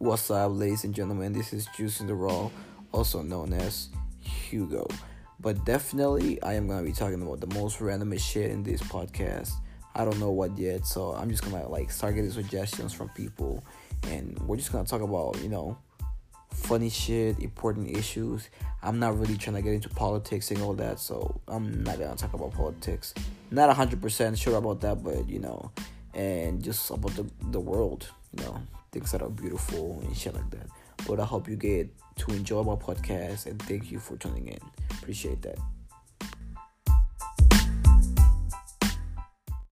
What's up, ladies and gentlemen? This is Juice in the Raw, also known as Hugo. But definitely, I am gonna be talking about the most random shit in this podcast. I don't know what yet, so I'm just gonna like start getting suggestions from people, and we're just gonna talk about you know funny shit, important issues. I'm not really trying to get into politics and all that, so I'm not gonna talk about politics. Not 100% sure about that, but you know, and just about the, the world, you know, things that are beautiful and shit like that. But I hope you get to enjoy my podcast and thank you for tuning in. Appreciate that.